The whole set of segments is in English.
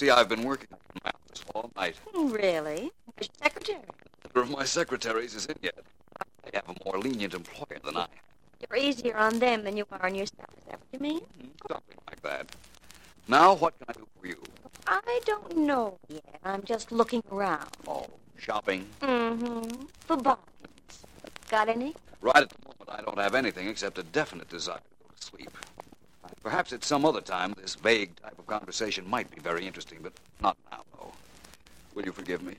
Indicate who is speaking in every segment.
Speaker 1: See, I've been working in my office all night.
Speaker 2: Really? Where's your secretary?
Speaker 1: Neither of my secretaries is in yet. They have a more lenient employer than I.
Speaker 2: You're easier on them than you are on yourself. Is that what you mean?
Speaker 1: Something like that. Now, what can I do for you?
Speaker 2: I don't know yet. I'm just looking around.
Speaker 1: Oh, shopping.
Speaker 2: Mm-hmm. For bargains. Got any?
Speaker 1: Right at the moment, I don't have anything except a definite desire to go to sleep. Perhaps at some other time, this vague type of conversation might be very interesting, but not now, though. Will you forgive me?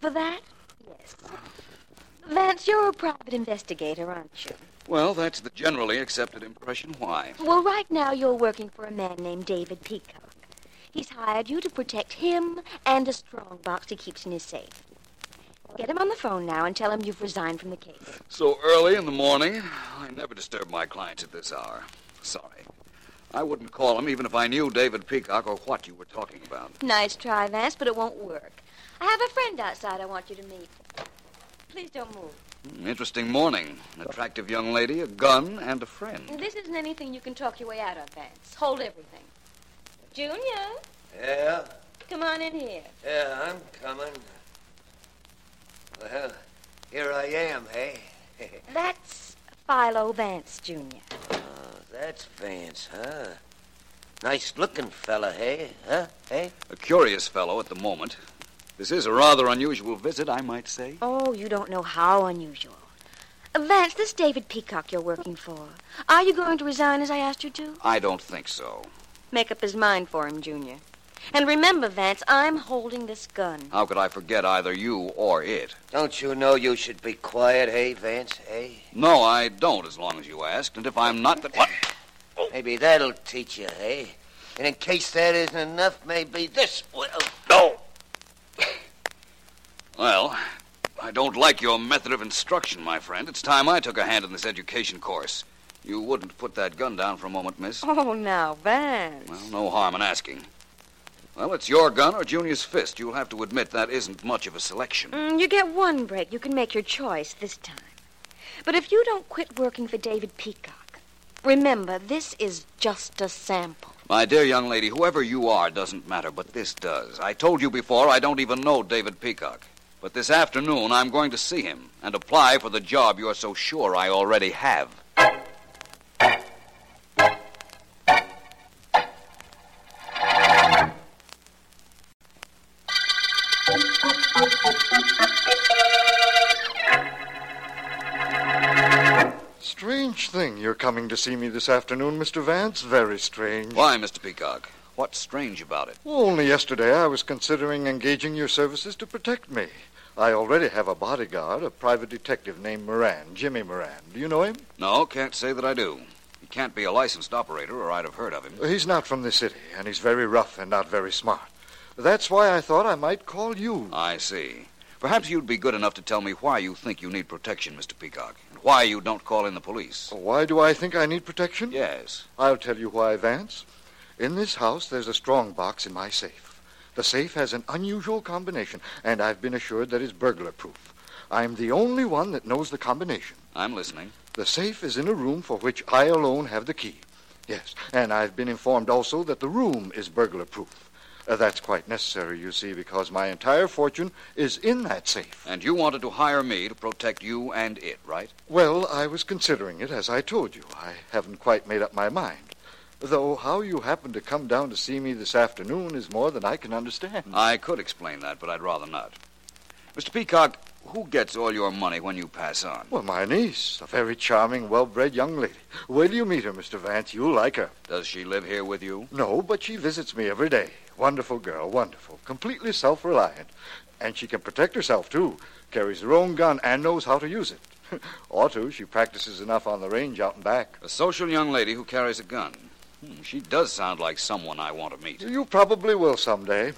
Speaker 2: For that? Yes. Vance, you're a private investigator, aren't you?
Speaker 1: Well, that's the generally accepted impression. Why?
Speaker 2: Well, right now you're working for a man named David Peacock. He's hired you to protect him and a strong box he keeps in his safe. Get him on the phone now and tell him you've resigned from the case.
Speaker 1: So early in the morning? I never disturb my clients at this hour. Sorry. I wouldn't call him even if I knew David Peacock or what you were talking about.
Speaker 2: Nice try, Vance, but it won't work. I have a friend outside I want you to meet. Please don't move.
Speaker 1: Hmm, Interesting morning. An attractive young lady, a gun, and a friend.
Speaker 2: This isn't anything you can talk your way out of, Vance. Hold everything. Junior,
Speaker 3: Yeah,
Speaker 2: come on in here.
Speaker 3: yeah, I'm coming. Well, here I am, hey?
Speaker 2: That's Philo Vance, Jr.
Speaker 3: oh, that's Vance, huh? Nice looking fella, hey? Huh? Hey?
Speaker 1: A curious fellow at the moment. This is a rather unusual visit, I might say.
Speaker 2: Oh, you don't know how unusual. Uh, Vance, this David Peacock you're working for. Are you going to resign as I asked you to?
Speaker 1: I don't think so.
Speaker 2: Make up his mind for him, Junior. And remember, Vance, I'm holding this gun.
Speaker 1: How could I forget either you or it?
Speaker 3: Don't you know you should be quiet, hey, Vance, hey?
Speaker 1: No, I don't, as long as you asked. And if I'm not, then what?
Speaker 3: Maybe that'll teach you, hey? And in case that isn't enough, maybe this will. No!
Speaker 1: Well, I don't like your method of instruction, my friend. It's time I took a hand in this education course. You wouldn't put that gun down for a moment, miss?
Speaker 2: Oh, now, Vance.
Speaker 1: Well, no harm in asking. Well, it's your gun or Junior's fist. You'll have to admit that isn't much of a selection.
Speaker 2: Mm, you get one break. You can make your choice this time. But if you don't quit working for David Peacock, remember, this is just a sample.
Speaker 1: My dear young lady, whoever you are doesn't matter, but this does. I told you before I don't even know David Peacock. But this afternoon I'm going to see him and apply for the job you're so sure I already have.
Speaker 4: Coming to see me this afternoon, Mr. Vance. Very strange.
Speaker 1: Why, Mr. Peacock? What's strange about it?
Speaker 4: Only yesterday I was considering engaging your services to protect me. I already have a bodyguard, a private detective named Moran, Jimmy Moran. Do you know him?
Speaker 1: No, can't say that I do. He can't be a licensed operator, or I'd have heard of him.
Speaker 4: Uh, he's not from the city, and he's very rough and not very smart. That's why I thought I might call you.
Speaker 1: I see. Perhaps you'd be good enough to tell me why you think you need protection, Mr. Peacock, and why you don't call in the police.
Speaker 4: Why do I think I need protection?
Speaker 1: Yes.
Speaker 4: I'll tell you why, Vance. In this house, there's a strong box in my safe. The safe has an unusual combination, and I've been assured that it's burglar proof. I'm the only one that knows the combination.
Speaker 1: I'm listening.
Speaker 4: The safe is in a room for which I alone have the key. Yes, and I've been informed also that the room is burglar proof. Uh, that's quite necessary, you see, because my entire fortune is in that safe.
Speaker 1: And you wanted to hire me to protect you and it, right?
Speaker 4: Well, I was considering it, as I told you. I haven't quite made up my mind. Though how you happened to come down to see me this afternoon is more than I can understand.
Speaker 1: I could explain that, but I'd rather not. Mr. Peacock, who gets all your money when you pass on?
Speaker 4: Well, my niece, a very charming, well-bred young lady. Wait till you meet her, Mr. Vance. You'll like her.
Speaker 1: Does she live here with you?
Speaker 4: No, but she visits me every day. Wonderful girl, wonderful. Completely self-reliant. And she can protect herself, too. Carries her own gun and knows how to use it. Ought to. She practices enough on the range out and back.
Speaker 1: A social young lady who carries a gun. Hmm, she does sound like someone I want to meet.
Speaker 4: You probably will someday.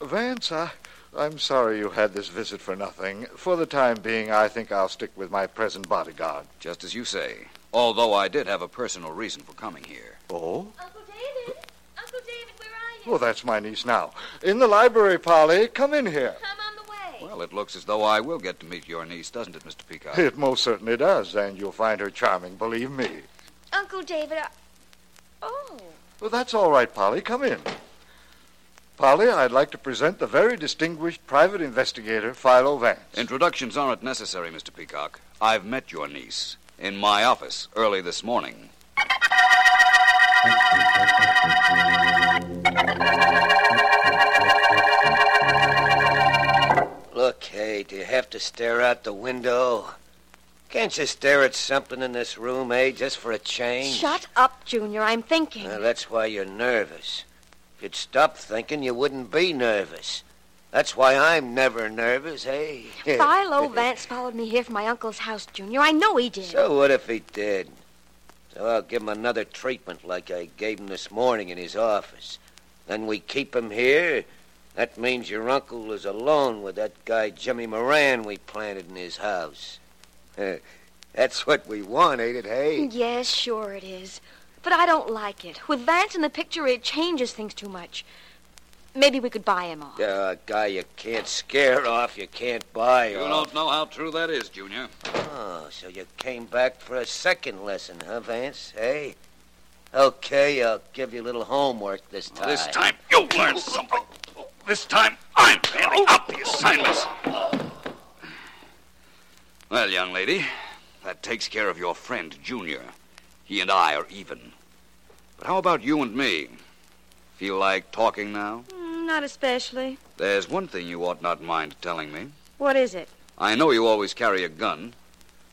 Speaker 4: Vance, I, I'm sorry you had this visit for nothing. For the time being, I think I'll stick with my present bodyguard.
Speaker 1: Just as you say. Although I did have a personal reason for coming here.
Speaker 4: Oh?
Speaker 2: Uncle David? Uncle David, where are you?
Speaker 4: Well, that's my niece now. In the library, Polly. Come in here.
Speaker 2: I'm on the way.
Speaker 1: Well, it looks as though I will get to meet your niece, doesn't it, Mr. Peacock?
Speaker 4: It most certainly does, and you'll find her charming, believe me.
Speaker 2: Uncle David, I... Oh.
Speaker 4: Well, that's all right, Polly. Come in. Polly, I'd like to present the very distinguished private investigator, Philo Vance.
Speaker 1: Introductions aren't necessary, Mr. Peacock. I've met your niece in my office early this morning.
Speaker 3: Look, hey, do you have to stare out the window? Can't you stare at something in this room, eh, just for a change?
Speaker 2: Shut up, Junior. I'm thinking.
Speaker 3: Well, that's why you're nervous. If you'd stop thinking, you wouldn't be nervous. That's why I'm never nervous, eh?
Speaker 2: Philo Vance followed me here from my uncle's house, Junior. I know he did.
Speaker 3: So what if he did? So I'll give him another treatment like I gave him this morning in his office. Then we keep him here. That means your uncle is alone with that guy Jimmy Moran we planted in his house. That's what we want, ain't it, hey?
Speaker 2: Yes, sure it is. But I don't like it. With Vance in the picture, it changes things too much. Maybe we could buy him off.
Speaker 3: Uh, a guy you can't scare off, you can't buy
Speaker 1: You
Speaker 3: off.
Speaker 1: don't know how true that is, Junior.
Speaker 3: Oh, so you came back for a second lesson, huh, Vance? Hey? Okay, I'll give you a little homework this time.
Speaker 1: This time you'll learn something. This time I'm handing out the assignments. Well, young lady, that takes care of your friend, Junior. He and I are even. But how about you and me? Feel like talking now?
Speaker 2: Not especially.
Speaker 1: There's one thing you ought not mind telling me.
Speaker 2: What is it?
Speaker 1: I know you always carry a gun.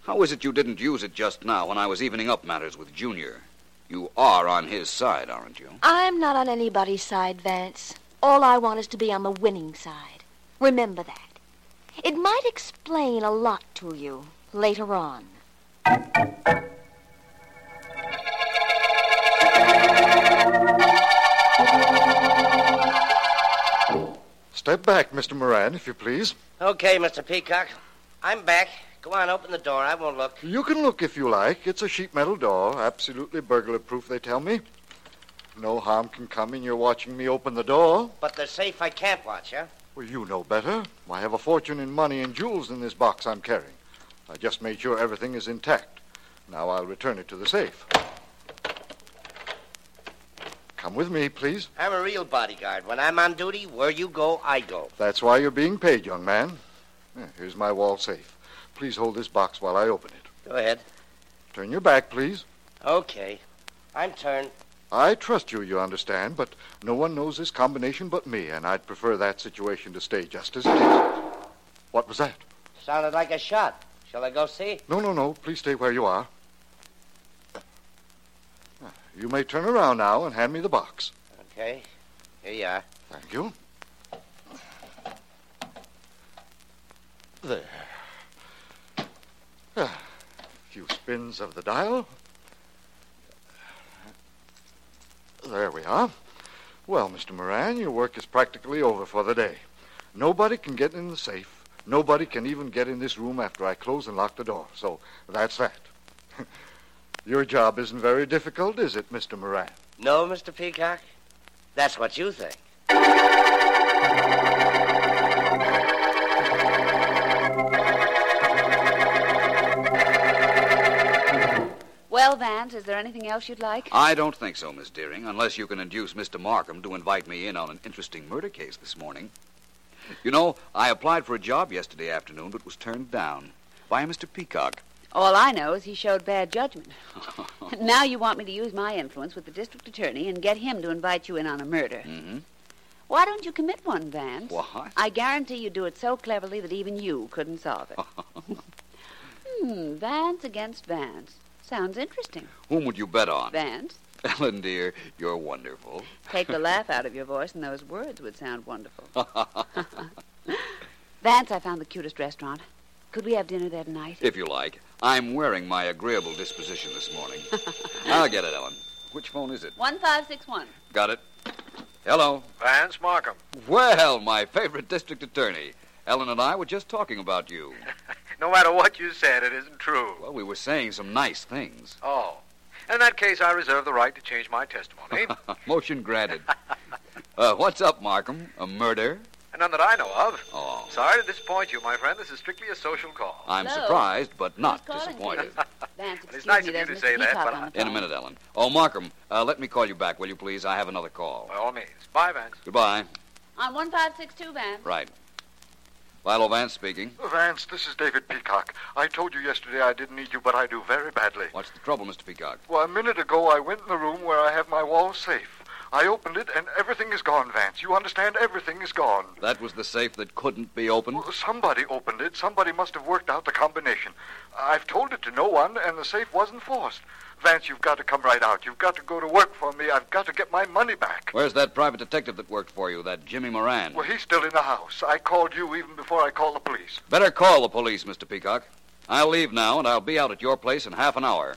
Speaker 1: How is it you didn't use it just now when I was evening up matters with Junior? You are on his side, aren't you?
Speaker 2: I'm not on anybody's side, Vance. All I want is to be on the winning side. Remember that. It might explain a lot to you later on.
Speaker 4: Step back, Mr. Moran, if you please.
Speaker 5: Okay, Mr. Peacock. I'm back. Go on, open the door. I won't look.
Speaker 4: You can look if you like. It's a sheet metal door, absolutely burglar proof, they tell me. No harm can come in your watching me open the door.
Speaker 5: But the safe I can't watch, huh?
Speaker 4: Well, you know better. I have a fortune in money and jewels in this box I'm carrying. I just made sure everything is intact. Now I'll return it to the safe. Come with me, please.
Speaker 5: I'm a real bodyguard. When I'm on duty, where you go, I go.
Speaker 4: That's why you're being paid, young man. Here's my wall safe. Please hold this box while I open it.
Speaker 5: Go ahead.
Speaker 4: Turn your back, please.
Speaker 5: Okay. I'm turned.
Speaker 4: I trust you, you understand, but no one knows this combination but me, and I'd prefer that situation to stay just as it is. What was that?
Speaker 5: Sounded like a shot. Shall I go see?
Speaker 4: No, no, no. Please stay where you are. You may turn around now and hand me the box.
Speaker 5: Okay. Here you are.
Speaker 4: Thank you. There. Ah, A few spins of the dial. There we are. Well, Mr. Moran, your work is practically over for the day. Nobody can get in the safe, Nobody can even get in this room after I close and lock the door. So that's that. Your job isn't very difficult, is it, Mr. Moran?
Speaker 5: No, Mr. Peacock? That's what you think.
Speaker 6: Well, Vance, is there anything else you'd like?
Speaker 1: I don't think so, Miss Deering, unless you can induce Mr. Markham to invite me in on an interesting murder case this morning. You know, I applied for a job yesterday afternoon, but was turned down by Mr. Peacock.
Speaker 6: All I know is he showed bad judgment. now you want me to use my influence with the district attorney and get him to invite you in on a murder.
Speaker 1: Mm-hmm.
Speaker 6: Why don't you commit one, Vance?
Speaker 1: What?
Speaker 6: I guarantee you'd do it so cleverly that even you couldn't solve it. hmm, Vance against Vance. Sounds interesting.
Speaker 1: Whom would you bet on?
Speaker 6: Vance,
Speaker 1: Ellen, dear, you're wonderful.
Speaker 6: take the laugh out of your voice and those words would sound wonderful. Vance, I found the cutest restaurant. Could we have dinner there tonight?
Speaker 1: If you like. I'm wearing my agreeable disposition this morning. I'll get it, Ellen. Which phone is it?
Speaker 6: 1561.
Speaker 1: Got it. Hello.
Speaker 7: Vance Markham.
Speaker 1: Well, my favorite district attorney. Ellen and I were just talking about you.
Speaker 7: No matter what you said, it isn't true.
Speaker 1: Well, we were saying some nice things.
Speaker 7: Oh. In that case, I reserve the right to change my testimony.
Speaker 1: Motion granted. Uh, what's up, Markham? A murder?
Speaker 7: None that I know of.
Speaker 1: Oh,
Speaker 7: Sorry to disappoint you, my friend. This is strictly a social call.
Speaker 1: I'm
Speaker 6: Hello?
Speaker 1: surprised, but not
Speaker 6: Who's
Speaker 1: disappointed.
Speaker 6: Vance,
Speaker 7: It's nice
Speaker 6: me,
Speaker 7: of you to
Speaker 6: Mr.
Speaker 7: say that, but I-
Speaker 1: In a minute, Ellen. Oh, Markham, uh, let me call you back, will you please? I have another call.
Speaker 7: By all means. Bye, Vance.
Speaker 1: Goodbye.
Speaker 6: On 1562, Vance.
Speaker 1: Right. Philo Vance speaking.
Speaker 4: Vance, this is David Peacock. I told you yesterday I didn't need you, but I do very badly.
Speaker 1: What's the trouble, Mr. Peacock?
Speaker 4: Well, a minute ago I went in the room where I have my wall safe. I opened it and everything is gone, Vance. You understand? Everything is gone.
Speaker 1: That was the safe that couldn't be opened?
Speaker 4: Well, somebody opened it. Somebody must have worked out the combination. I've told it to no one, and the safe wasn't forced. Vance, you've got to come right out. You've got to go to work for me. I've got to get my money back.
Speaker 1: Where's that private detective that worked for you, that Jimmy Moran?
Speaker 4: Well, he's still in the house. I called you even before I called the police.
Speaker 1: Better call the police, Mr. Peacock. I'll leave now, and I'll be out at your place in half an hour.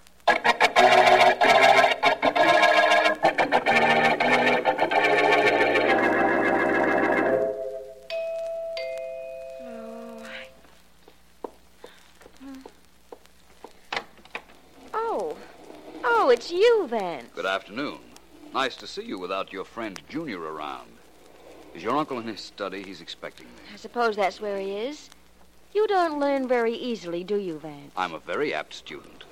Speaker 2: Oh, it's you, Vance.
Speaker 1: Good afternoon. Nice to see you without your friend Junior around. Is your uncle in his study? He's expecting me.
Speaker 2: I suppose that's where he is. You don't learn very easily, do you, Vance?
Speaker 1: I'm a very apt student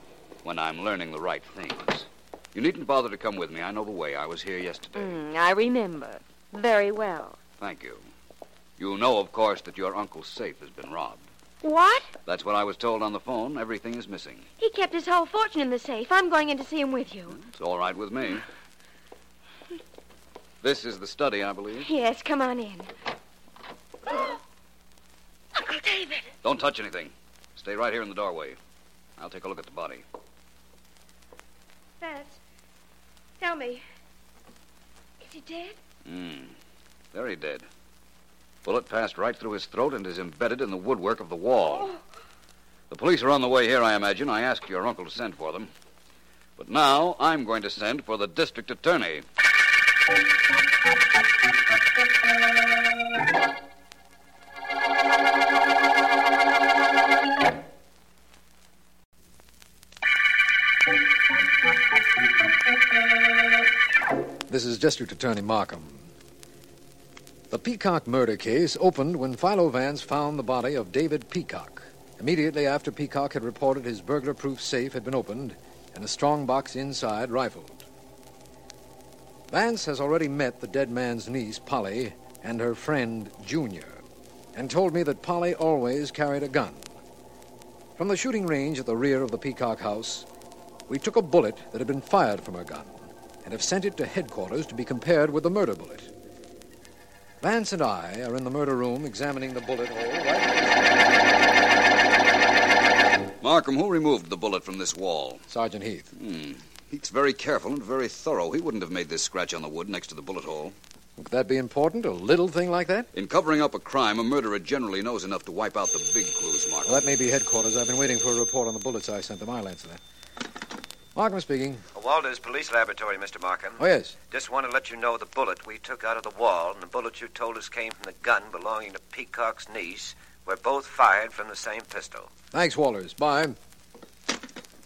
Speaker 1: when I'm learning the right things. You needn't bother to come with me. I know the way. I was here yesterday.
Speaker 2: Mm, I remember. Very well.
Speaker 1: Thank you. You know, of course, that your uncle's safe has been robbed.
Speaker 2: What?
Speaker 1: That's what I was told on the phone. Everything is missing.
Speaker 2: He kept his whole fortune in the safe. I'm going in to see him with you.
Speaker 1: It's all right with me. This is the study, I believe.
Speaker 2: Yes, come on in. Uncle David.
Speaker 1: Don't touch anything. Stay right here in the doorway. I'll take a look at the body.
Speaker 2: Vance, tell me. Is he dead?
Speaker 1: Hmm. Very dead. Bullet passed right through his throat and is embedded in the woodwork of the wall. The police are on the way here, I imagine. I asked your uncle to send for them. But now I'm going to send for the district attorney.
Speaker 8: This is District Attorney Markham. The Peacock murder case opened when Philo Vance found the body of David Peacock. Immediately after Peacock had reported his burglar proof safe had been opened and a strong box inside rifled. Vance has already met the dead man's niece, Polly, and her friend, Junior, and told me that Polly always carried a gun. From the shooting range at the rear of the Peacock house, we took a bullet that had been fired from her gun and have sent it to headquarters to be compared with the murder bullet. Vance and I are in the murder room examining the bullet hole right
Speaker 1: Markham, who removed the bullet from this wall?
Speaker 8: Sergeant Heath.
Speaker 1: Hmm. He's very careful and very thorough. He wouldn't have made this scratch on the wood next to the bullet hole.
Speaker 8: Would that be important? A little thing like that?
Speaker 1: In covering up a crime, a murderer generally knows enough to wipe out the big clues, Markham.
Speaker 8: Well, that may be headquarters. I've been waiting for a report on the bullets I sent them. I'll answer that. Markham speaking.
Speaker 3: Walters Police Laboratory, Mr. Markham.
Speaker 8: Oh, yes.
Speaker 3: Just want to let you know the bullet we took out of the wall and the bullet you told us came from the gun belonging to Peacock's niece
Speaker 9: were both fired from the same pistol.
Speaker 8: Thanks, Walters. Bye.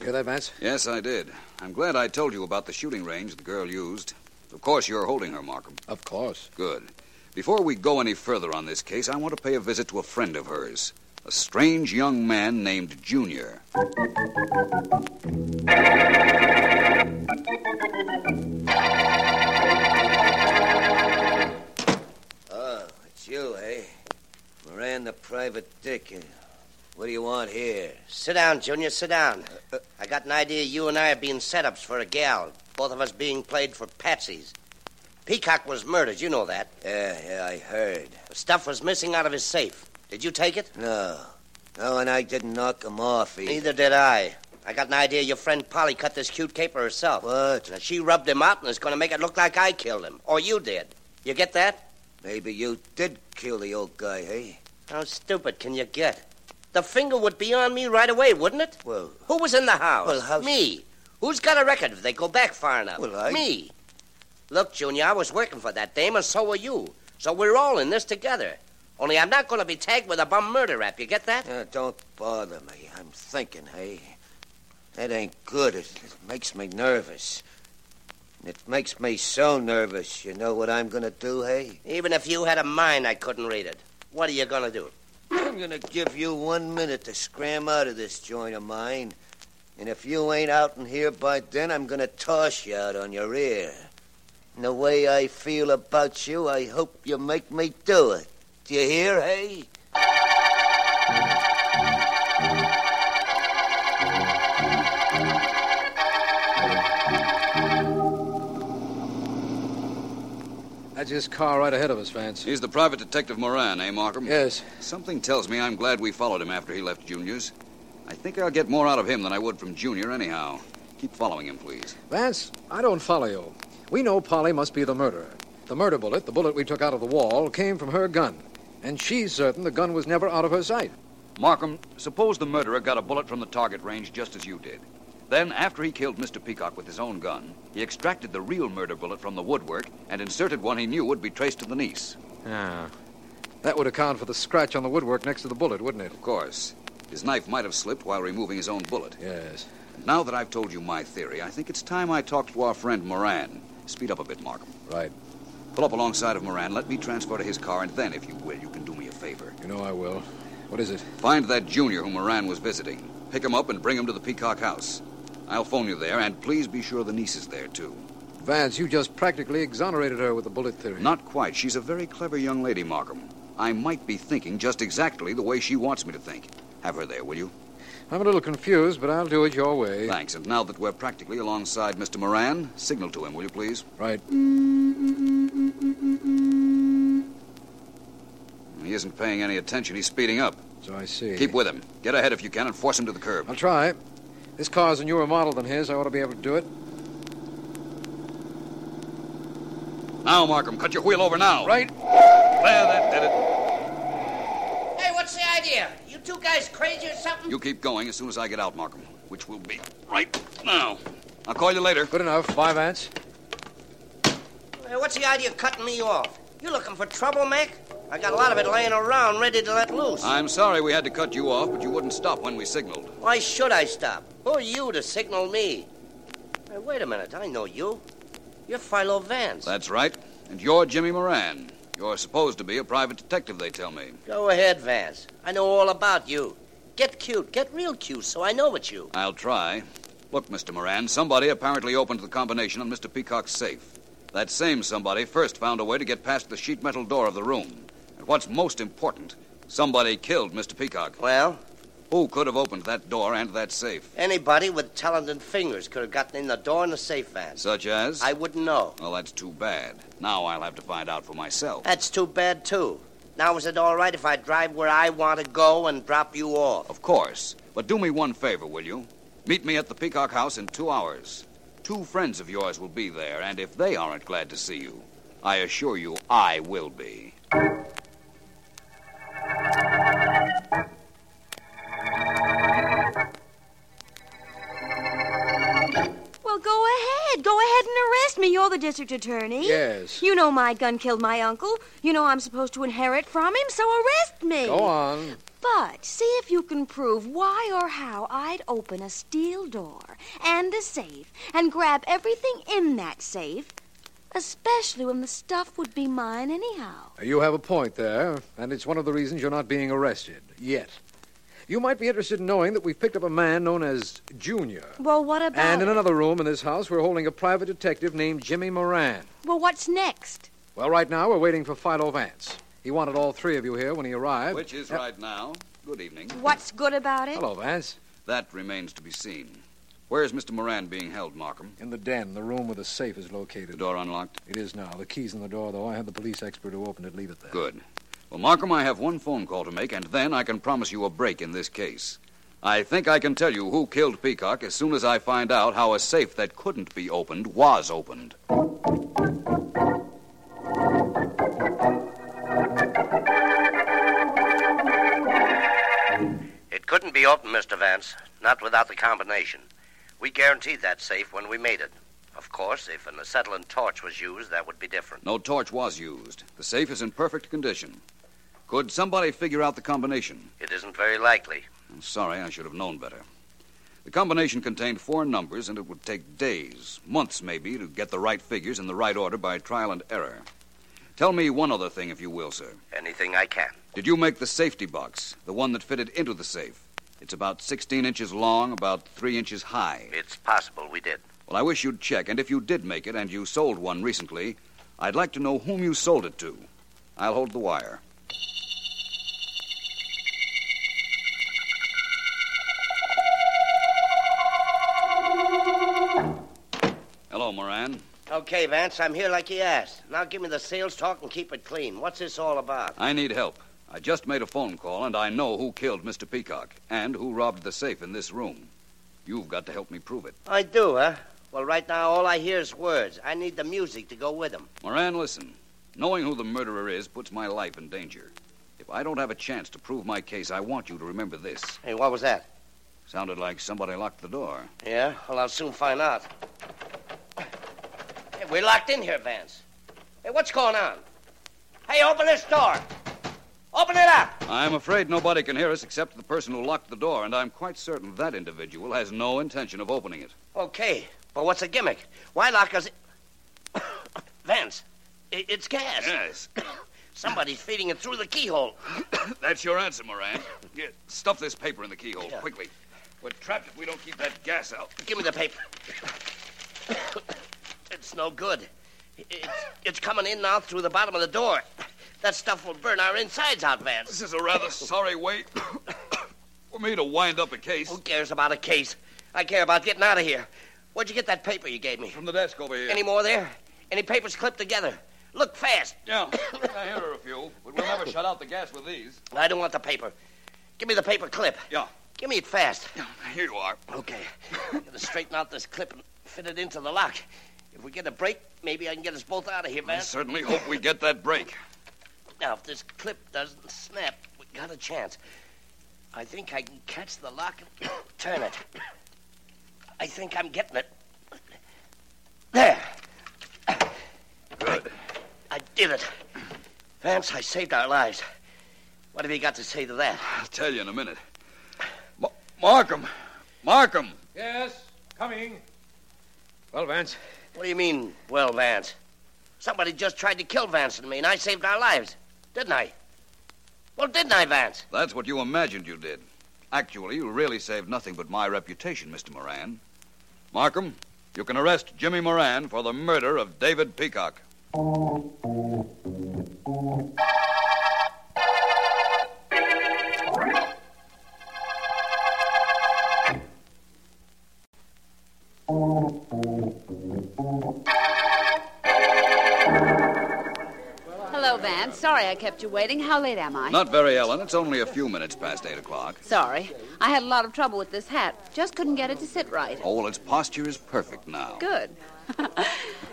Speaker 8: Hear that, Vance?
Speaker 1: Yes, I did. I'm glad I told you about the shooting range the girl used. Of course, you're holding her, Markham.
Speaker 8: Of course.
Speaker 1: Good. Before we go any further on this case, I want to pay a visit to a friend of hers, a strange young man named Junior.
Speaker 3: Oh, it's you, eh? Moran the private dick. What do you want here?
Speaker 5: Sit down, Junior, sit down. I got an idea you and I are being setups for a gal. Both of us being played for patsies. Peacock was murdered, you know that.
Speaker 3: Yeah, yeah, I heard.
Speaker 5: Stuff was missing out of his safe. Did you take it?
Speaker 3: No. No, and I didn't knock him off either.
Speaker 5: Neither did I. I got an idea your friend Polly cut this cute caper herself.
Speaker 3: What?
Speaker 5: Now, she rubbed him out and is going to make it look like I killed him. Or you did. You get that?
Speaker 3: Maybe you did kill the old guy, eh?
Speaker 5: How stupid can you get? The finger would be on me right away, wouldn't it?
Speaker 3: Well,
Speaker 5: Who was in the house?
Speaker 3: Well, how-
Speaker 5: Me. Who's got a record if they go back far enough?
Speaker 3: Well, I-
Speaker 5: Me. Look, Junior, I was working for that dame, and so were you. So we're all in this together. Only I'm not going to be tagged with a bum murder rap. You get that?
Speaker 3: uh, don't bother me. I'm thinking, hey? That ain't good. It, it makes me nervous. It makes me so nervous. You know what I'm gonna do, hey?
Speaker 5: Even if you had a mind, I couldn't read it. What are you going to do?
Speaker 3: I'm gonna give you one minute to scram out of this joint of mine. And if you ain't out in here by then, I'm gonna toss you out on your ear. And the way I feel about you, I hope you make me do it. Do you hear, hey?
Speaker 8: That's his car right ahead of us, Vance.
Speaker 1: He's the private detective Moran, eh, Markham?
Speaker 8: Yes.
Speaker 1: Something tells me I'm glad we followed him after he left Junior's. I think I'll get more out of him than I would from Junior anyhow. Keep following him, please.
Speaker 8: Vance, I don't follow you. We know Polly must be the murderer. The murder bullet, the bullet we took out of the wall, came from her gun. And she's certain the gun was never out of her sight.
Speaker 1: Markham, suppose the murderer got a bullet from the target range just as you did. Then, after he killed Mr. Peacock with his own gun, he extracted the real murder bullet from the woodwork and inserted one he knew would be traced to the niece.
Speaker 8: Ah. That would account for the scratch on the woodwork next to the bullet, wouldn't it?
Speaker 1: Of course. His knife might have slipped while removing his own bullet.
Speaker 8: Yes.
Speaker 1: Now that I've told you my theory, I think it's time I talked to our friend Moran. Speed up a bit, Markham.
Speaker 8: Right.
Speaker 1: Pull up alongside of Moran, let me transfer to his car, and then, if you will, you can do me a favor.
Speaker 8: You know I will. What is it?
Speaker 1: Find that junior whom Moran was visiting. Pick him up and bring him to the Peacock House. I'll phone you there, and please be sure the niece is there, too.
Speaker 8: Vance, you just practically exonerated her with the bullet theory.
Speaker 1: Not quite. She's a very clever young lady, Markham. I might be thinking just exactly the way she wants me to think. Have her there, will you?
Speaker 8: I'm a little confused, but I'll do it your way.
Speaker 1: Thanks. And now that we're practically alongside Mr. Moran, signal to him, will you please?
Speaker 8: Right.
Speaker 1: He isn't paying any attention. He's speeding up.
Speaker 8: So I see.
Speaker 1: Keep with him. Get ahead if you can and force him to the curb.
Speaker 8: I'll try. This car's a newer model than his. I ought to be able to do it.
Speaker 1: Now, Markham, cut your wheel over now.
Speaker 8: Right.
Speaker 1: There, that did it.
Speaker 5: Hey, what's the idea? You two guys crazy or something?
Speaker 1: You keep going as soon as I get out, Markham, which will be right now. I'll call you later.
Speaker 8: Good enough. Bye, Vance.
Speaker 5: Hey, what's the idea of cutting me off? You looking for trouble, Mac? I got a lot of it laying around ready to let loose.
Speaker 1: I'm sorry we had to cut you off, but you wouldn't stop when we signaled.
Speaker 5: Why should I stop? Who are you to signal me? Hey, wait a minute. I know you. You're Philo Vance.
Speaker 1: That's right. And you're Jimmy Moran. You're supposed to be a private detective, they tell me.
Speaker 5: Go ahead, Vance. I know all about you. Get cute. Get real cute so I know it's you.
Speaker 1: I'll try. Look, Mr. Moran, somebody apparently opened the combination on Mr. Peacock's safe. That same somebody first found a way to get past the sheet metal door of the room. And what's most important, somebody killed Mr. Peacock.
Speaker 5: Well,
Speaker 1: Who could have opened that door and that safe?
Speaker 5: anybody with talented fingers could have gotten in the door and the safe, Vance.
Speaker 1: Such as?
Speaker 5: I wouldn't know.
Speaker 1: Well, that's too bad. Now I'll have to find out for myself.
Speaker 5: That's too bad, too. Now, is it all right if I drive where I want to go and drop you off?
Speaker 1: Of course. But do me one favor, will you? Meet me at the Peacock House in two hours. Two friends of yours will be there, and if they aren't glad to see you, I assure you I will be.
Speaker 2: Go ahead and arrest me. You're the district attorney.
Speaker 8: Yes.
Speaker 2: You know my gun killed my uncle. You know I'm supposed to inherit from him, so arrest me.
Speaker 8: Go on.
Speaker 2: But see if you can prove why or how I'd open a steel door and a safe and grab everything in that safe, especially when the stuff would be mine anyhow.
Speaker 8: You have a point there, and it's one of the reasons you're not being arrested. Yet. You might be interested in knowing that we've picked up a man known as Junior.
Speaker 2: Well, what about
Speaker 8: And in
Speaker 2: it?
Speaker 8: another room in this house, we're holding a private detective named Jimmy Moran.
Speaker 2: Well, what's next?
Speaker 8: Well, right now, we're waiting for Philo Vance. He wanted all three of you here when he arrived.
Speaker 1: Which is
Speaker 8: Yep.
Speaker 1: right now. Good evening.
Speaker 2: What's good about it?
Speaker 8: Hello, Vance.
Speaker 1: That remains to be seen. Where is Mr. Moran being held, Markham?
Speaker 8: In the den, the room where the safe is located.
Speaker 1: The door unlocked?
Speaker 8: It is now. The key's in the door, though. I had the police expert who opened it leave it there.
Speaker 1: Good. Well, Markham, I have one phone call to make, and then I can promise you a break in this case. I think I can tell you who killed Peacock as soon as I find out how a safe that couldn't be opened was opened.
Speaker 5: It couldn't be opened, Mr. Vance, not without the combination. We guaranteed that safe when we made it. Of course, if an acetylene torch was used, that would be different.
Speaker 1: No torch was used. The safe is in perfect condition. Could somebody figure out the combination?
Speaker 5: It isn't very likely.
Speaker 1: I'm sorry, I should have known better. The combination contained four numbers, and it would take days, months maybe, to get the right figures in the right order by trial and error. Tell me one other thing, if you will, sir.
Speaker 5: Anything I can.
Speaker 1: Did you make the safety box, the one that fitted into the safe? It's about 16 inches long, about 3 inches high.
Speaker 5: It's possible we did.
Speaker 1: Well, I wish you'd check, and if you did make it and you sold one recently, I'd like to know whom you sold it to. I'll hold the wire. Moran.
Speaker 5: Okay, Vance, I'm here like you asked. Now give me the sales talk and keep it clean. What's this all about?
Speaker 1: I need help. I just made a phone call, and I know who killed Mr. Peacock and who robbed the safe in this room. You've got to help me prove it.
Speaker 5: I do, huh? Well, right now, all I hear is words. I need the music to go with them.
Speaker 1: Moran, listen. Knowing who the murderer is puts my life in danger. If I don't have a chance to prove my case, I want you to remember this.
Speaker 5: Hey, what was that?
Speaker 1: Sounded like somebody locked the door.
Speaker 5: Yeah? Well, I'll soon find out. We're locked in here, Vance. Hey, what's going on? Hey, open this door. Open it up.
Speaker 1: I'm afraid nobody can hear us except the person who locked the door, and I'm quite certain that individual has no intention of opening it.
Speaker 5: Okay, but what's the gimmick? Why lock us in? Vance, it's gas.
Speaker 1: Yes.
Speaker 5: Somebody's feeding it through the keyhole.
Speaker 1: That's your answer, Moran. Here, stuff this paper in the keyhole,
Speaker 5: Yeah.
Speaker 1: quickly. We're trapped if we don't keep that gas out.
Speaker 5: Give me the paper. It's no good. It's, it's coming in now through the bottom of the door. That stuff will burn our insides out, Vance.
Speaker 1: This is a rather sorry way for me to wind up a case.
Speaker 5: Who cares about a case? I care about getting out of here. Where'd you get that paper you gave me?
Speaker 1: From the desk over here.
Speaker 5: Any more there? Any papers clipped together? Look fast.
Speaker 1: Yeah, yeah, here are a few. But we'll never shut out the gas with these.
Speaker 5: I don't want the paper. Give me the paper clip.
Speaker 1: Yeah.
Speaker 5: Give me it fast.
Speaker 1: Yeah, here you are.
Speaker 5: Okay. Gotta straighten out this clip and fit it into the lock. If we get a break, maybe I can get us both out of here,
Speaker 1: I certainly hope we get that break.
Speaker 5: Now, if this clip doesn't snap, we got a chance. I think I can catch the lock and turn it. I think I'm getting it. There.
Speaker 1: Good.
Speaker 5: I did it. Vance, I saved our lives. What have you got to say to that?
Speaker 1: I'll tell you in a minute. Ma- Markham! Markham!
Speaker 8: Yes, coming. Well, Vance,
Speaker 5: What do you mean, well, Vance? Somebody just tried to kill Vance and me, and I saved our lives. Didn't I? Well, didn't I, Vance?
Speaker 1: That's what you imagined you did. Actually, you really saved nothing but my reputation, Mr. Moran. Markham, you can arrest Jimmy Moran for the murder of David Peacock.
Speaker 6: I kept you waiting. How late am I?
Speaker 1: Not very, Ellen. It's only a few minutes past eight o'clock.
Speaker 6: Sorry. I had a lot of trouble with this hat. Just couldn't get it to sit right.
Speaker 1: Oh, well, its posture is perfect now.
Speaker 6: Good.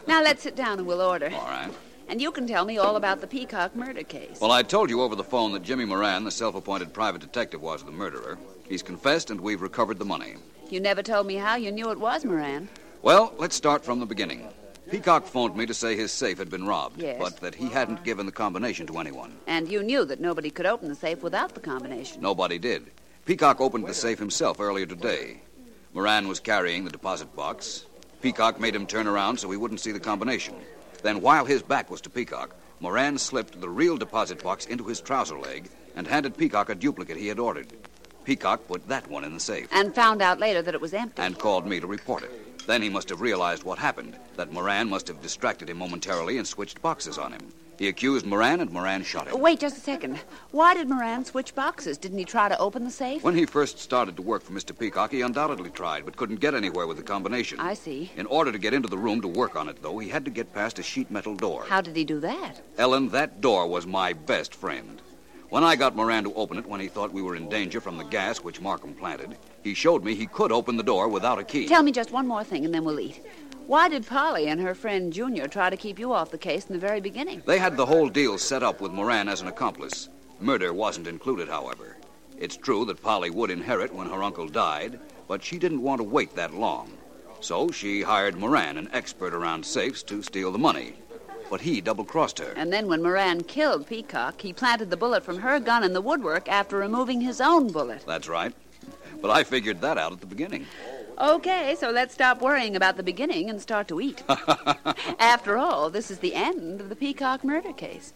Speaker 6: now let's sit down and we'll order.
Speaker 1: All right.
Speaker 6: And you can tell me all about the Peacock murder case.
Speaker 1: Well, I told you over the phone that Jimmy Moran, the self appointed private detective, was the murderer. He's confessed, and we've recovered the money.
Speaker 6: You never told me how you knew it was Moran.
Speaker 1: Well, let's start from the beginning. Peacock phoned me to say his safe had been robbed,
Speaker 6: Yes.
Speaker 1: but that he hadn't given the combination to anyone.
Speaker 6: And you knew that nobody could open the safe without the combination.
Speaker 1: Nobody did. Peacock opened the safe himself earlier today. Moran was carrying the deposit box. Peacock made him turn around so he wouldn't see the combination. Then, while his back was to Peacock, Moran slipped the real deposit box into his trouser leg and handed Peacock a duplicate he had ordered. Peacock put that one in the safe
Speaker 6: And found out later that it was empty.
Speaker 1: and called me to report it. Then he must have realized what happened, that Moran must have distracted him momentarily and switched boxes on him. He accused Moran, and Moran shot him.
Speaker 6: Wait just a second. Why did Moran switch boxes? Didn't he try to open the safe?
Speaker 1: When he first started to work for Mr. Peacock, he undoubtedly tried, but couldn't get anywhere with the combination.
Speaker 6: I see.
Speaker 1: In order to get into the room to work on it, though, he had to get past a sheet metal door.
Speaker 6: How did he do that?
Speaker 1: Ellen, that door was my best friend. When I got Moran to open it when he thought we were in danger from the gas which Markham planted, he showed me he could open the door without a key.
Speaker 6: Tell me just one more thing and then we'll eat. Why did Polly and her friend Junior try to keep you off the case in the very beginning?
Speaker 1: They had the whole deal set up with Moran as an accomplice. Murder wasn't included, however. It's true that Polly would inherit when her uncle died, but she didn't want to wait that long. So she hired Moran, an expert around safes, to steal the money. But he double crossed her.
Speaker 6: And then when Moran killed Peacock, he planted the bullet from her gun in the woodwork after removing his own bullet.
Speaker 1: That's right. But I figured that out at the beginning.
Speaker 6: Okay, so let's stop worrying about the beginning and start to eat. After all, this is the end of the Peacock murder case.